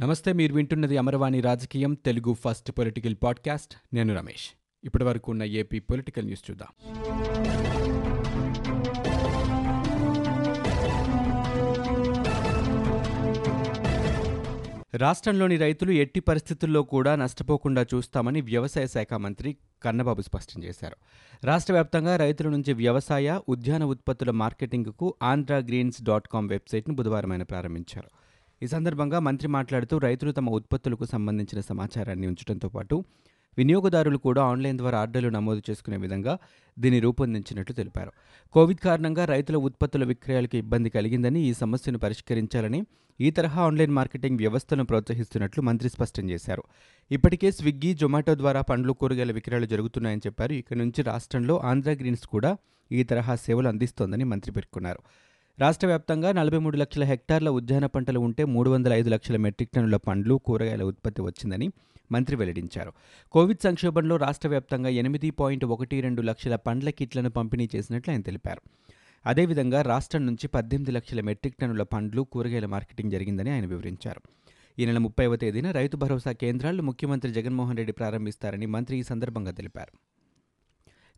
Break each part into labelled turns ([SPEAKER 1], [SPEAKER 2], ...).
[SPEAKER 1] నమస్తే మీరు వింటున్నది అమరవాణి రాజకీయం తెలుగు ఫస్ట్ పొలిటికల్ పాడ్కాస్ట్. నేను రమేష్. ఇప్పటి వరకు ఉన్న ఏపీ పొలిటికల్ న్యూస్ చూద్దాం. రాష్ట్రంలోని రైతులు ఎట్టి పరిస్థితుల్లో కూడా నష్టపోకుండా చూస్తామని వ్యవసాయ శాఖ మంత్రి కన్నబాబు స్పష్టం చేశారు. రాష్ట్ర వ్యాప్తంగా రైతుల నుంచి వ్యవసాయ ఉద్యాన ఉత్పత్తుల మార్కెటింగ్కు ఆంధ్ర గ్రీన్స్ డాట్ కామ్ వెబ్సైట్ను బుధవారం ఆయన ప్రారంభించారు. ఈ సందర్భంగా మంత్రి మాట్లాడుతూ రైతులు తమ ఉత్పత్తులకు సంబంధించిన సమాచారాన్ని ఉంచడంతో పాటు వినియోగదారులు కూడా ఆన్లైన్ ద్వారా ఆర్డర్లు నమోదు చేసుకునే విధంగా దీన్ని రూపొందించినట్లు తెలిపారు. కోవిడ్ కారణంగా రైతుల ఉత్పత్తుల విక్రయాలకు ఇబ్బంది కలిగిందని ఈ సమస్యను పరిష్కరించాలని ఈ తరహా ఆన్లైన్ మార్కెటింగ్ వ్యవస్థను ప్రోత్సహిస్తున్నట్లు మంత్రి స్పష్టం చేశారు. ఇప్పటికే స్విగ్గీ జొమాటో ద్వారా పండ్లు కూరగాయల విక్రయాలు జరుగుతున్నాయని చెప్పారు. ఇక నుంచి రాష్ట్రంలో ఆంధ్ర గ్రీన్స్ కూడా ఈ తరహా సేవలు అందిస్తోందని మంత్రి పేర్కొన్నారు. రాష్ట్ర వ్యాప్తంగా నలభై మూడు లక్షల హెక్టార్ల ఉద్యాన పంటలు ఉంటే మూడు వందల ఐదు లక్షల మెట్రిక్ టన్నుల పండ్లు కూరగాయల ఉత్పత్తి వచ్చిందని మంత్రి వెల్లడించారు. కోవిడ్ సంక్షోభంలో రాష్ట్ర వ్యాప్తంగా ఎనిమిది పాయింట్ ఒకటి రెండు లక్షల పండ్ల కిట్లను పంపిణీ చేసినట్లు ఆయన తెలిపారు. అదేవిధంగా రాష్ట్రం నుంచి పద్దెనిమిది లక్షల మెట్రిక్ టన్నుల పండ్లు కూరగాయల మార్కెటింగ్ జరిగిందని ఆయన వివరించారు. ఈ నెల ముప్పైవ తేదీన రైతు భరోసా కేంద్రాలు ముఖ్యమంత్రి జగన్మోహన్ రెడ్డి ప్రారంభిస్తారని మంత్రి ఈ సందర్భంగా తెలిపారు.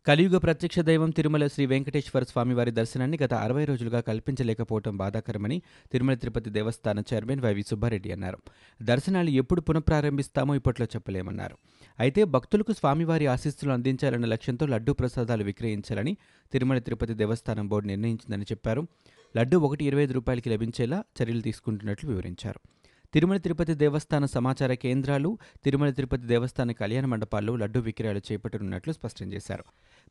[SPEAKER 1] కలియుగ ప్రత్యక్ష దైవం తిరుమల శ్రీ వెంకటేశ్వర స్వామివారి దర్శనాన్ని గత అరవై రోజులుగా కల్పించలేకపోవడం బాధాకరమని తిరుమల తిరుపతి దేవస్థాన చైర్మన్ వైవి సుబ్బారెడ్డి అన్నారు. దర్శనాలు ఎప్పుడు పునఃప్రారంభిస్తామో ఇప్పట్లో చెప్పలేమన్నారు. అయితే భక్తులకు స్వామివారి ఆశీస్సులు అందించాలన్న లక్ష్యంతో లడ్డూ ప్రసాదాలు విక్రయించాలని తిరుమల తిరుపతి దేవస్థానం బోర్డు నిర్ణయించిందని చెప్పారు. లడ్డూ ఒకటి ఇరవై ఐదు రూపాయలకి లభించేలా చర్యలు తీసుకుంటున్నట్లు వివరించారు. తిరుమల తిరుపతి దేవస్థాన సమాచార కేంద్రాలు తిరుమల తిరుపతి దేవస్థాన కళ్యాణ మండపాల్లో లడ్డూ విక్రయాలు చేపట్టనున్నట్లు స్పష్టం చేశారు.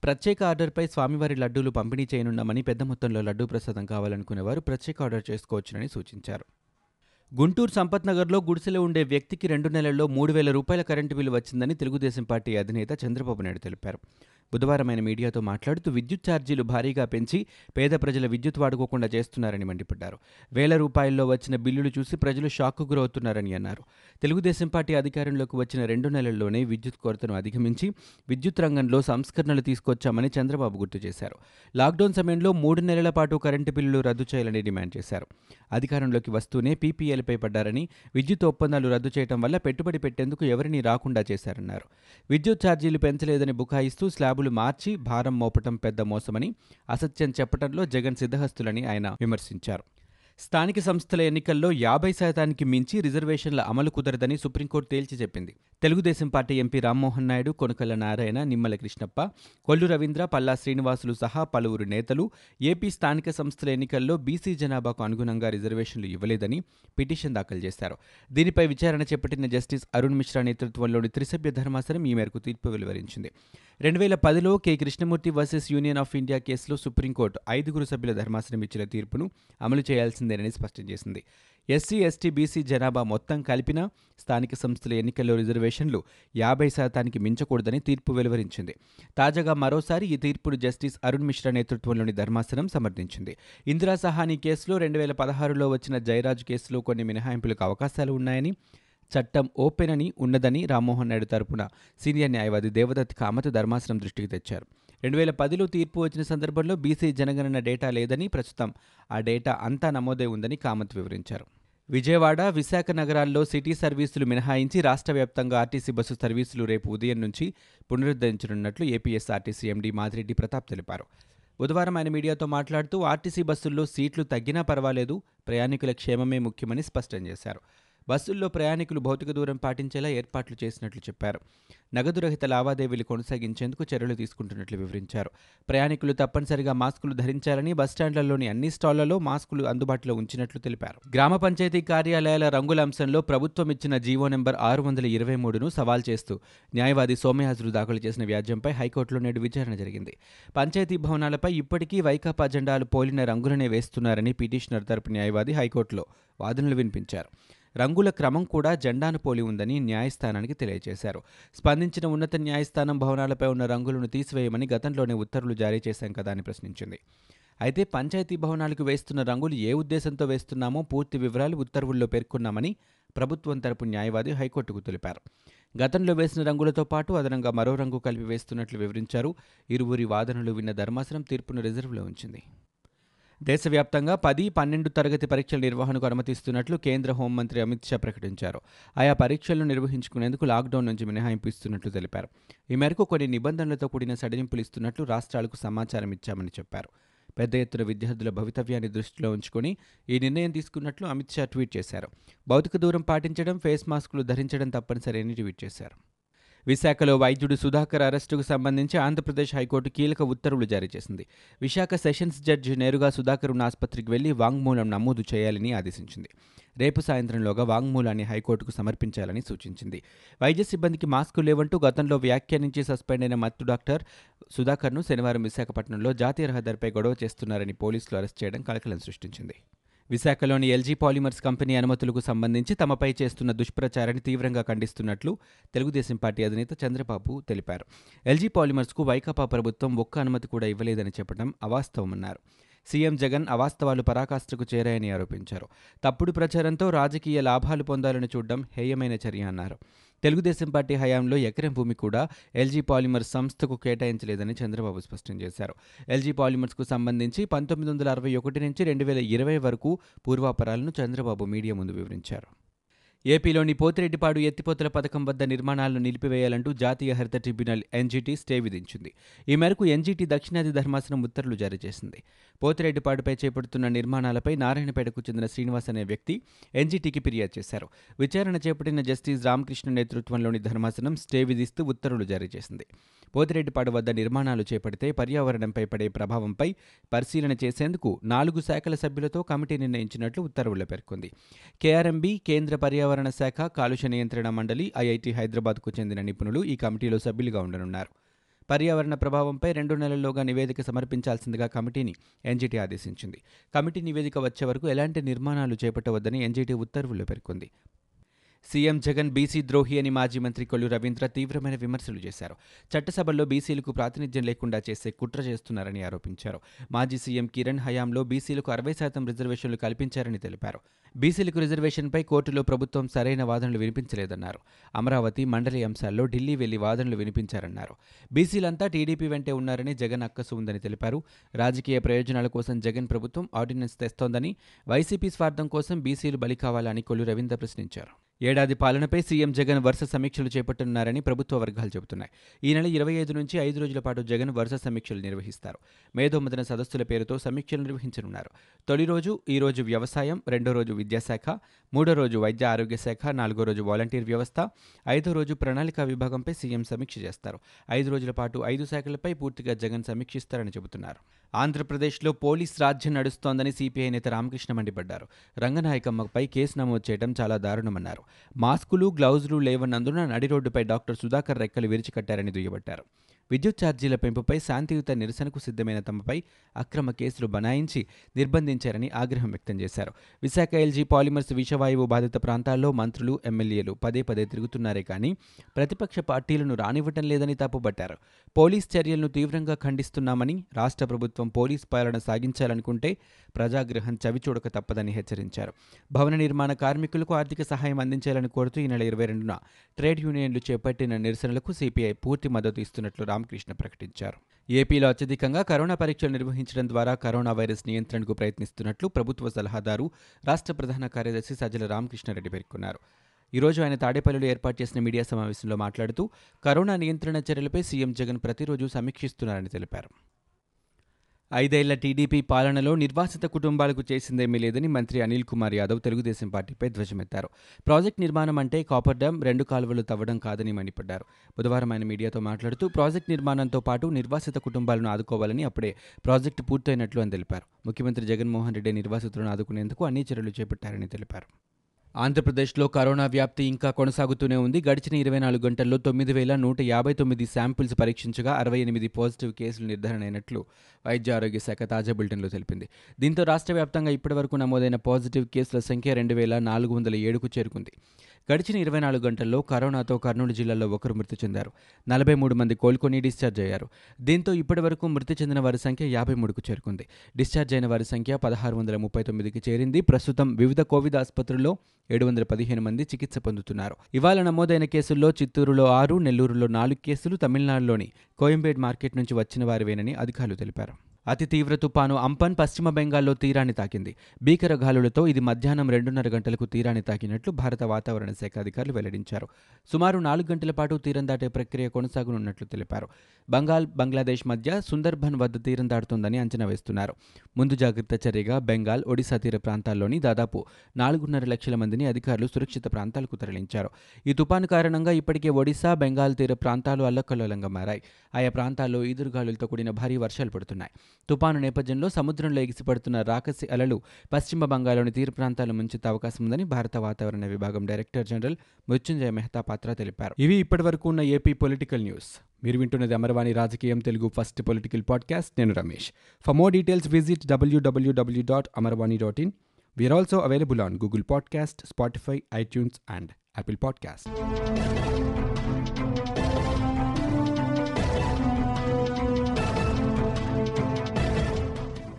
[SPEAKER 1] ప్రత్యేక ఆర్డర్పై స్వామివారి లడ్డూలు పంపిణీ చేయనున్నామని పెద్ద మొత్తంలో లడ్డూ ప్రసాదం కావాలనుకునేవారు ప్రత్యేక ఆర్డర్ చేసుకోవచ్చునని సూచించారు. గుంటూరు సంపత్నగర్లో గుడిసెలో ఉండే వ్యక్తికి రెండు నెలల్లో మూడు వేల రూపాయల కరెంటు బిల్లు వచ్చిందని తెలుగుదేశం పార్టీ అధినేత చంద్రబాబు నాయుడు తెలిపారు. బుధవారం ఆయన మీడియాతో మాట్లాడుతూ విద్యుత్ ఛార్జీలు భారీగా పెంచి పేద ప్రజల విద్యుత్ వాడుకోకుండా చేస్తున్నారని మండిపడ్డారు. వేల రూపాయల్లో వచ్చిన బిల్లులు చూసి ప్రజలు షాక్కు గురవుతున్నారని అన్నారు. తెలుగుదేశం పార్టీ అధికారంలోకి వచ్చిన రెండు నెలల్లోనే విద్యుత్ కొరతను అధిగమించి విద్యుత్ రంగంలో సంస్కరణలు తీసుకొచ్చామని చంద్రబాబు గుర్తు చేశారు. లాక్డౌన్ సమయంలో మూడు నెలల పాటు కరెంటు బిల్లులు రద్దు చేయాలని డిమాండ్ చేశారు. అధికారంలోకి వస్తూనే పీపీఎల్పై పడ్డారని విద్యుత్ ఒప్పందాలు రద్దు చేయడం వల్ల పెట్టుబడి పెట్టేందుకు ఎవరినీ రాకుండా చేశారన్నారు. విద్యుత్ ఛార్జీలు పెంచలేదని బుకాయిస్తూ స్లాబులు మార్చి భారం మోపటం పెద్ద మోసమని అసత్యం చెప్పడంలో జగన్ సిద్ధహస్తులని ఆయన విమర్శించారు. స్థానిక సంస్థల ఎన్నికల్లో యాభై శాతానికి మించి రిజర్వేషన్ల అమలు కుదరదని సుప్రీంకోర్టు తేల్చి చెప్పింది. తెలుగుదేశం పార్టీ ఎంపీ రామ్మోహన్ నాయుడు కొనకల్ల నారాయణ నిమ్మల కృష్ణప్ప కొల్లు రవీంద్ర పల్లా శ్రీనివాసులు సహా పలువురు నేతలు ఏపీ స్థానిక సంస్థల ఎన్నికల్లో బీసీ జనాభాకు అనుగుణంగా రిజర్వేషన్లు ఇవ్వలేదని పిటిషన్ దాఖలు చేశారు. దీనిపై విచారణ చేపట్టిన జస్టిస్ అరుణ్ మిశ్రా నేతృత్వంలోని త్రిసభ్య ధర్మాసనం ఈ మేరకు తీర్పు వెలువరించింది. రెండు వేల పదిలో K. Krishnamurthy versus union of India కేసులో సుప్రీంకోర్టు ఐదుగురు సభ్యుల ధర్మాసనం ఇచ్చిన తీర్పును అమలు చేయాల్సిందేనని స్పష్టం చేసింది. ఎస్సీ ఎస్టీ బీసీ జనాభా మొత్తం కలిపిన స్థానిక సంస్థల ఎన్నికల్లో రిజర్వేషన్లు యాభై శాతానికి మించకూడదని తీర్పు వెలువరించింది. తాజాగా మరోసారి ఈ తీర్పును జస్టిస్ అరుణ్ మిశ్రా నేతృత్వంలోని ధర్మాసనం సమర్థించింది. ఇందిరా సహాని కేసులో రెండు వేల పదహారులో వచ్చిన జయరాజ్ కేసులో కొన్ని మినహాయింపులకు అవకాశాలు ఉన్నాయని చట్టం ఓపెన్ అని ఉన్నదని రామ్మోహన్ నాయుడు తరపున సీనియర్ న్యాయవాది దేవదత్ కామత్ ధర్మాసనం దృష్టికి తెచ్చారు. రెండు వేల పదిలో తీర్పు వచ్చిన సందర్భంలో బీసీ జనగణన డేటా లేదని ప్రస్తుతం ఆ డేటా అంతా నమోదై ఉందని కామత్ వివరించారు. విజయవాడ విశాఖ నగరాల్లో సిటీ సర్వీసులు మినహాయించి రాష్ట్ర వ్యాప్తంగా ఆర్టీసీ బస్సు సర్వీసులు రేపు ఉదయం నుంచి పునరుద్ధరించనున్నట్లు ఏపీఎస్ఆర్టీసీ ఎండీ మాదిరెడ్డి ప్రతాప్ తెలిపారు. బుధవారం ఆయన మీడియాతో మాట్లాడుతూ ఆర్టీసీ బస్సుల్లో సీట్లు తగ్గినా పర్వాలేదు ప్రయాణికుల క్షేమమే ముఖ్యమని స్పష్టం చేశారు. బస్సుల్లో ప్రయాణికులు భౌతిక దూరం పాటించేలా ఏర్పాట్లు చేసినట్లు చెప్పారు. నగదు రహిత లావాదేవీలు కొనసాగించేందుకు చర్యలు తీసుకుంటున్నట్లు వివరించారు. ప్రయాణికులు తప్పనిసరిగా మాస్కులు ధరించాలని బస్టాండ్లలోని అన్ని స్టాళ్ళలో మాస్కులు అందుబాటులో ఉంచినట్లు తెలిపారు. గ్రామ పంచాయతీ కార్యాలయాల రంగుల అంశంలో ప్రభుత్వం ఇచ్చిన జీవో నెంబర్ ఆరు వందల ఇరవై మూడును సవాల్ చేస్తూ న్యాయవాది సోమయాజులు దాఖలు చేసిన వ్యాజ్యంపై హైకోర్టులో నేడు విచారణ జరిగింది. పంచాయతీ భవనాలపై ఇప్పటికీ వైకాపా జెండాలు పోలిన రంగులనే వేస్తున్నారని పిటిషనర్ తరపు న్యాయవాది హైకోర్టులో వాదనలు వినిపించారు. రంగుల క్రమం కూడా జెండాను పోలి ఉందని న్యాయస్థానానికి తెలియజేశారు. స్పందించిన ఉన్నత న్యాయస్థానం భవనాలపై ఉన్న రంగులను తీసివేయమని గతంలోనే ఉత్తర్వులు జారీ చేశాం కదా అని ప్రశ్నించింది. అయితే పంచాయతీ భవనాలకు వేస్తున్న రంగులు ఏ ఉద్దేశంతో వేస్తున్నామో పూర్తి వివరాలు ఉత్తర్వుల్లో పేర్కొన్నామని ప్రభుత్వం తరపు న్యాయవాది హైకోర్టుకు తెలిపారు. గతంలో వేసిన రంగులతో పాటు అదనంగా మరో రంగు కలిపి వేస్తున్నట్లు వివరించారు. ఇరువురి వాదనలు విన్న ధర్మాసనం తీర్పును రిజర్వ్లో ఉంచింది. దేశవ్యాప్తంగా పది పన్నెండు తరగతి పరీక్షల నిర్వహణకు అనుమతిస్తున్నట్లు కేంద్ర హోంమంత్రి అమిత్ షా ప్రకటించారు. ఆయా పరీక్షలను నిర్వహించుకునేందుకు లాక్డౌన్ నుంచి మినహాయింపు ఇస్తున్నట్లు తెలిపారు. ఈ మేరకు కొన్ని నిబంధనలతో కూడిన సడలింపులు ఇస్తున్నట్లు రాష్ట్రాలకు సమాచారం ఇచ్చామని చెప్పారు. పెద్ద ఎత్తున విద్యార్థుల భవితవ్యాన్ని దృష్టిలో ఉంచుకొని ఈ నిర్ణయం తీసుకున్నట్లు అమిత్ షా ట్వీట్ చేశారు. భౌతిక దూరం పాటించడం ఫేస్ మాస్కులు ధరించడం తప్పనిసరి అని ట్వీట్ చేశారు. విశాఖలో వైద్యుడు సుధాకర్ అరెస్టుకు సంబంధించి ఆంధ్రప్రదేశ్ హైకోర్టు కీలక ఉత్తర్వులు జారీ చేసింది. విశాఖ సెషన్స్ జడ్జి నేరుగా సుధాకర్ ఉన్న ఆసుపత్రికి వెళ్ళి వాంగ్మూలం నమోదు చేయాలని ఆదేశించింది. రేపు సాయంత్రంలోగా వాంగ్మూలాన్ని హైకోర్టుకు సమర్పించాలని సూచించింది. వైద్య సిబ్బందికి మాస్కు లేవంటూ గతంలో వ్యాఖ్యానించి సస్పెండ్ అయిన మత్తు డాక్టర్ సుధాకర్ను శనివారం విశాఖపట్నంలో జాతీయ రహదారిపై గొడవ చేస్తున్నారని పోలీసులు అరెస్ట్ చేయడం కలకలం సృష్టించింది. విశాఖలోని ఎల్జీ పాలిమర్స్ కంపెనీ అనుమతులకు సంబంధించి తమపై చేస్తున్న దుష్ప్రచారాన్ని తీవ్రంగా ఖండిస్తున్నట్లు తెలుగుదేశం పార్టీ అధినేత చంద్రబాబు తెలిపారు. ఎల్జీ పాలిమర్స్కు వైకాపా ప్రభుత్వం ఒక్క అనుమతి కూడా ఇవ్వలేదని చెప్పడం అవాస్తవమన్నారు. సీఎం జగన్ అవాస్తవాలు పరాకాష్ఠకు చేరాయని ఆరోపించారు. తప్పుడు ప్రచారంతో రాజకీయ లాభాలు పొందాలని చూడడం హేయమైన చర్య అన్నారు. తెలుగుదేశం పార్టీ హయాంలో ఎకరం భూమి కూడా ఎల్జీ పాలిమర్స్ సంస్థకు కేటాయించలేదని చంద్రబాబు స్పష్టం చేశారు. ఎల్జీ పాలిమర్స్కు సంబంధించి పంతొమ్మిది వందల అరవై ఒకటి నుంచి రెండు వేల ఇరవై వరకు పూర్వాపరాలను చంద్రబాబు మీడియా ముందు వివరించారు. ఏపీలోని పోతిరెడ్డిపాడు ఎత్తిపోతల పథకం వద్ద నిర్మాణాలను నిలిపివేయాలంటూ జాతీయ హరిత ట్రిబ్యునల్ ఎన్జీటీ స్టే విధించింది. ఈ మేరకు ఎన్జీటీ దక్షిణాది ధర్మాసనం ఉత్తర్వులు జారీ చేసింది. పోతిరెడ్డిపాడుపై చేపడుతున్న నిర్మాణాలపై నారాయణపేటకు చెందిన శ్రీనివాస్ అనే వ్యక్తి ఎన్జీటీకి ఫిర్యాదు చేశారు. విచారణ చేపట్టిన జస్టిస్ రామకృష్ణ నేతృత్వంలోని ధర్మాసనం స్టే విధిస్తూ ఉత్తర్వులు జారీ చేసింది. పోతిరెడ్డిపాడు వద్ద నిర్మాణాలు చేపడితే పర్యావరణంపై పడే ప్రభావంపై పరిశీలన చేసేందుకు నాలుగు శాఖల సభ్యులతో కమిటీ నిర్ణయించినట్లు ఉత్తర్వుల్లో పేర్కొంది. కేఆర్ఎంబీ కేంద్ర పర్యావరణ శాఖ కాలుష్య నియంత్రణ మండలి ఐఐటి హైదరాబాద్కు చెందిన నిపుణులు ఈ కమిటీలో సభ్యులుగా ఉండనున్నారు. పర్యావరణ ప్రభావంపై రెండు నెలల్లోగా నివేదిక సమర్పించాల్సిందిగా కమిటీని ఎన్జీటీ ఆదేశించింది. కమిటీ నివేదిక వచ్చే వరకు ఎలాంటి నిర్మాణాలు చేపట్టవద్దని ఎన్జీటీ ఉత్తర్వుల్లో పేర్కొంది. సీఎం జగన్ బీసీ ద్రోహి అని మాజీ మంత్రి కొల్లు రవీంద్ర తీవ్రమైన విమర్శలు చేశారు. చట్టసభల్లో బీసీలకు ప్రాతినిధ్యం లేకుండా చేసే కుట్ర చేస్తున్నారని ఆరోపించారు. మాజీ సీఎం కిరణ్ హయాంలో బీసీలకు అరవై శాతం రిజర్వేషన్లు కల్పించారని తెలిపారు. బీసీలకు రిజర్వేషన్పై కోర్టులో ప్రభుత్వం సరైన వాదనలు వినిపించలేదన్నారు. అమరావతి మండలి అంశాల్లో ఢిల్లీ వెళ్ళి వాదనలు వినిపించారన్నారు. బీసీలంతా టీడీపీ వెంటే ఉన్నారని జగన్ అక్కసు ఉందని తెలిపారు. రాజకీయ ప్రయోజనాల కోసం జగన్ ప్రభుత్వం ఆర్డినెన్స్ తెస్తోందని వైసీపీ స్వార్థం కోసం బీసీలు బలి కావాలని కొల్లు రవీంద్ర ప్రశ్నించారు. ఏడాది పాలనపై సీఎం జగన్ వరుస సమీక్షలు చేపట్టనున్నారని ప్రభుత్వ వర్గాలు చెబుతున్నాయి. ఈ నెల ఇరవై ఐదు నుంచి ఐదు రోజుల పాటు జగన్ వరుస సమీక్షలు నిర్వహిస్తారు. మేధోమదన సదస్సుల పేరుతో సమీక్షలు నిర్వహించనున్నారు. తొలి రోజు ఈ రోజు వ్యవసాయం రెండో రోజు విద్యాశాఖ మూడో రోజు వైద్య ఆరోగ్య శాఖ నాలుగో రోజు వాలంటీర్ వ్యవస్థ ఐదో రోజు ప్రణాళిక విభాగంపై సీఎం సమీక్ష చేస్తారు. ఐదు రోజుల పాటు ఐదు శాఖలపై పూర్తిగా జగన్ సమీక్షిస్తారని చెబుతున్నారు. ఆంధ్రప్రదేశ్లో పోలీస్ రాజ్యం నడుస్తోందని సిపిఐ నేత రామకృష్ణ మండిపడ్డారు. రంగనాయకమ్మపై కేసు నమోదు చేయడం చాలా దారుణమన్నారు. మాస్కులు గ్లౌజులు లేవన్నందున నడి రోడ్డుపై డాక్టర్ సుధాకర్ రెక్కలు విరిచికట్టారని దుయ్యబట్టారు. విద్యుత్ ఛార్జీల పెంపుపై శాంతియుత నిరసనకు సిద్ధమైన తమపై అక్రమ కేసులు బనాయించి నిర్బంధించారని ఆగ్రహం వ్యక్తం చేశారు. విశాఖ ఎల్జీ పాలిమర్స్ విషవాయువు బాధిత ప్రాంతాల్లో మంత్రులు ఎమ్మెల్యేలు పదే పదే తిరుగుతున్నారే కానీ ప్రతిపక్ష పార్టీలను రానివ్వటం లేదని తప్పుబట్టారు పోలీస్ చర్యలను తీవ్రంగా ఖండిస్తున్నామని రాష్ట్ర ప్రభుత్వం పోలీస్ పాలన సాగించాలనుకుంటే ప్రజాగ్రహం చవిచూడక తప్పదని హెచ్చరించారు. భవన నిర్మాణ కార్మికులకు ఆర్థిక సహాయం అందించాలని కోరుతూ ఈ నెల ఇరవై రెండున ట్రేడ్ యూనియన్లు చేపట్టిన నిరసనలకు సిపిఐ పూర్తి మద్దతు ఇస్తున్నట్లు రామకృష్ణ ప్రకటించారు. ఏపీలో అత్యధికంగా కరోనా పరీక్షలు నిర్వహించడం ద్వారా కరోనా వైరస్ నియంత్రణకు ప్రయత్నిస్తున్నట్లు ప్రభుత్వ సలహాదారు రాష్ట్ర ప్రధాన కార్యదర్శి సజ్జల రామకృష్ణారెడ్డి పేర్కొన్నారు. ఈరోజు ఆయన తాడేపల్లిలో ఏర్పాటు చేసిన మీడియా సమావేశంలో మాట్లాడుతూ కరోనా నియంత్రణ చర్యలపై సీఎం జగన్ ప్రతిరోజు సమీక్షిస్తున్నారని తెలిపారు. ఐదేళ్ళ టీడీపీ పాలనలో నిర్వాసిత కుటుంబాలకు చేసిందేమీ లేదని మంత్రి అనిల్ కుమార్ యాదవ్ తెలుగుదేశం పార్టీపై ధ్వజమెత్తారు. ప్రాజెక్ట్ నిర్మాణం అంటే కాపర్ డ్యాం రెండు కాలువలు తవ్వడం కాదని మండిపడ్డారు. బుధవారం ఆయన మీడియాతో మాట్లాడుతూ ప్రాజెక్ట్ నిర్మాణంతో పాటు నిర్వాసిత కుటుంబాలను ఆదుకోవాలని అప్పుడే ప్రాజెక్టు పూర్తయినట్లు అని తెలిపారు. ముఖ్యమంత్రి జగన్మోహన్ రెడ్డి నిర్వాసితులను ఆదుకునేందుకు అన్ని చర్యలు చేపట్టారని తెలిపారు. ఆంధ్రప్రదేశ్లో కరోనా వ్యాప్తి ఇంకా కొనసాగుతూనే ఉంది. గడిచిన ఇరవై నాలుగు గంటల్లో తొమ్మిది వేల నూట యాభై తొమ్మిది శాంపిల్స్ పరీక్షించగా అరవై ఎనిమిది పాజిటివ్ కేసులు నిర్ధారణ అయినట్లు వైద్య ఆరోగ్య శాఖ తాజా బులెటిన్లో తెలిపింది. దీంతో రాష్ట్ర వ్యాప్తంగా ఇప్పటివరకు నమోదైన పాజిటివ్ కేసుల సంఖ్య రెండు వేల నాలుగు వందల ఏడుకు చేరుకుంది. గడిచిన ఇరవై నాలుగు గంటల్లో కరోనాతో కర్నూలు జిల్లాలో ఒకరు మృతి చెందారు. నలభై మూడు మంది కోలుకొని డిశ్చార్జ్ అయ్యారు. దీంతో ఇప్పటివరకు మృతి చెందిన వారి సంఖ్య యాభై మూడుకు చేరుకుంది. డిశ్చార్జ్ అయిన వారి సంఖ్య పదహారు వందల ముప్పై తొమ్మిదికి చేరింది. ప్రస్తుతం వివిధ కోవిడ్ ఆసుపత్రుల్లో ఏడు వందల పదిహేను మంది చికిత్స పొందుతున్నారు. ఇవాళ నమోదైన కేసుల్లో చిత్తూరులో ఆరు నెల్లూరులో నాలుగు కేసులు తమిళనాడులోని కోయంబేడ్ మార్కెట్ నుంచి వచ్చిన వారివేనని అధికారులు తెలిపారు. అతి తీవ్ర తుపాను అంపన్ పశ్చిమ బెంగాల్లో తీరాన్ని తాకింది. భీకర గాలులతో ఇది మధ్యాహ్నం రెండున్నర గంటలకు తీరాన్ని తాకినట్లు భారత వాతావరణ శాఖ అధికారులు వెల్లడించారు. సుమారు నాలుగు గంటల పాటు తీరం దాటే ప్రక్రియ కొనసాగనున్నట్లు తెలిపారు. బంగాల్ బంగ్లాదేశ్ మధ్య సుందర్బన్ వద్ద తీరం దాటుతుందని అంచనా వేస్తున్నారు. ముందు జాగ్రత్త చర్యగా బెంగాల్ ఒడిశా తీర ప్రాంతాల్లోని దాదాపు నాలుగున్నర లక్షల మందిని అధికారులు సురక్షిత ప్రాంతాలకు తరలించారు. ఈ తుపాను కారణంగా ఇప్పటికే ఒడిశా బెంగాల్ తీర ప్రాంతాలు అల్లకల్లోలంగా మారాయి. ఆయా ప్రాంతాల్లో ఈదురుగాలులతో కూడిన భారీ వర్షాలు పడుతున్నాయి. తుపాను నేపథ్యంలో సముద్రంలో ఎగిసిపడుతున్న రాకసి అలలు పశ్చిమ బంగాల్లోని తీర ప్రాంతాలు ముంచెత్తే అవకాశం ఉందని భారత వాతావరణ విభాగం డైరెక్టర్ జనరల్ మృత్యుంజయ మెహతా పాత్ర తెలిపారు. ఇవి ఇప్పటివరకు ఉన్న ఏపీ పొలిటికల్ న్యూస్. మీరు వింటున్నది అమరవాణి రాజకీయం తెలుగు ఫస్ట్ పొలిటికల్ పాడ్కాస్ట్. నేను Ramesh. For more details visit WWW dot Amarvani dot in we are also available on Google podcast Spotify iTunes and Apple podcast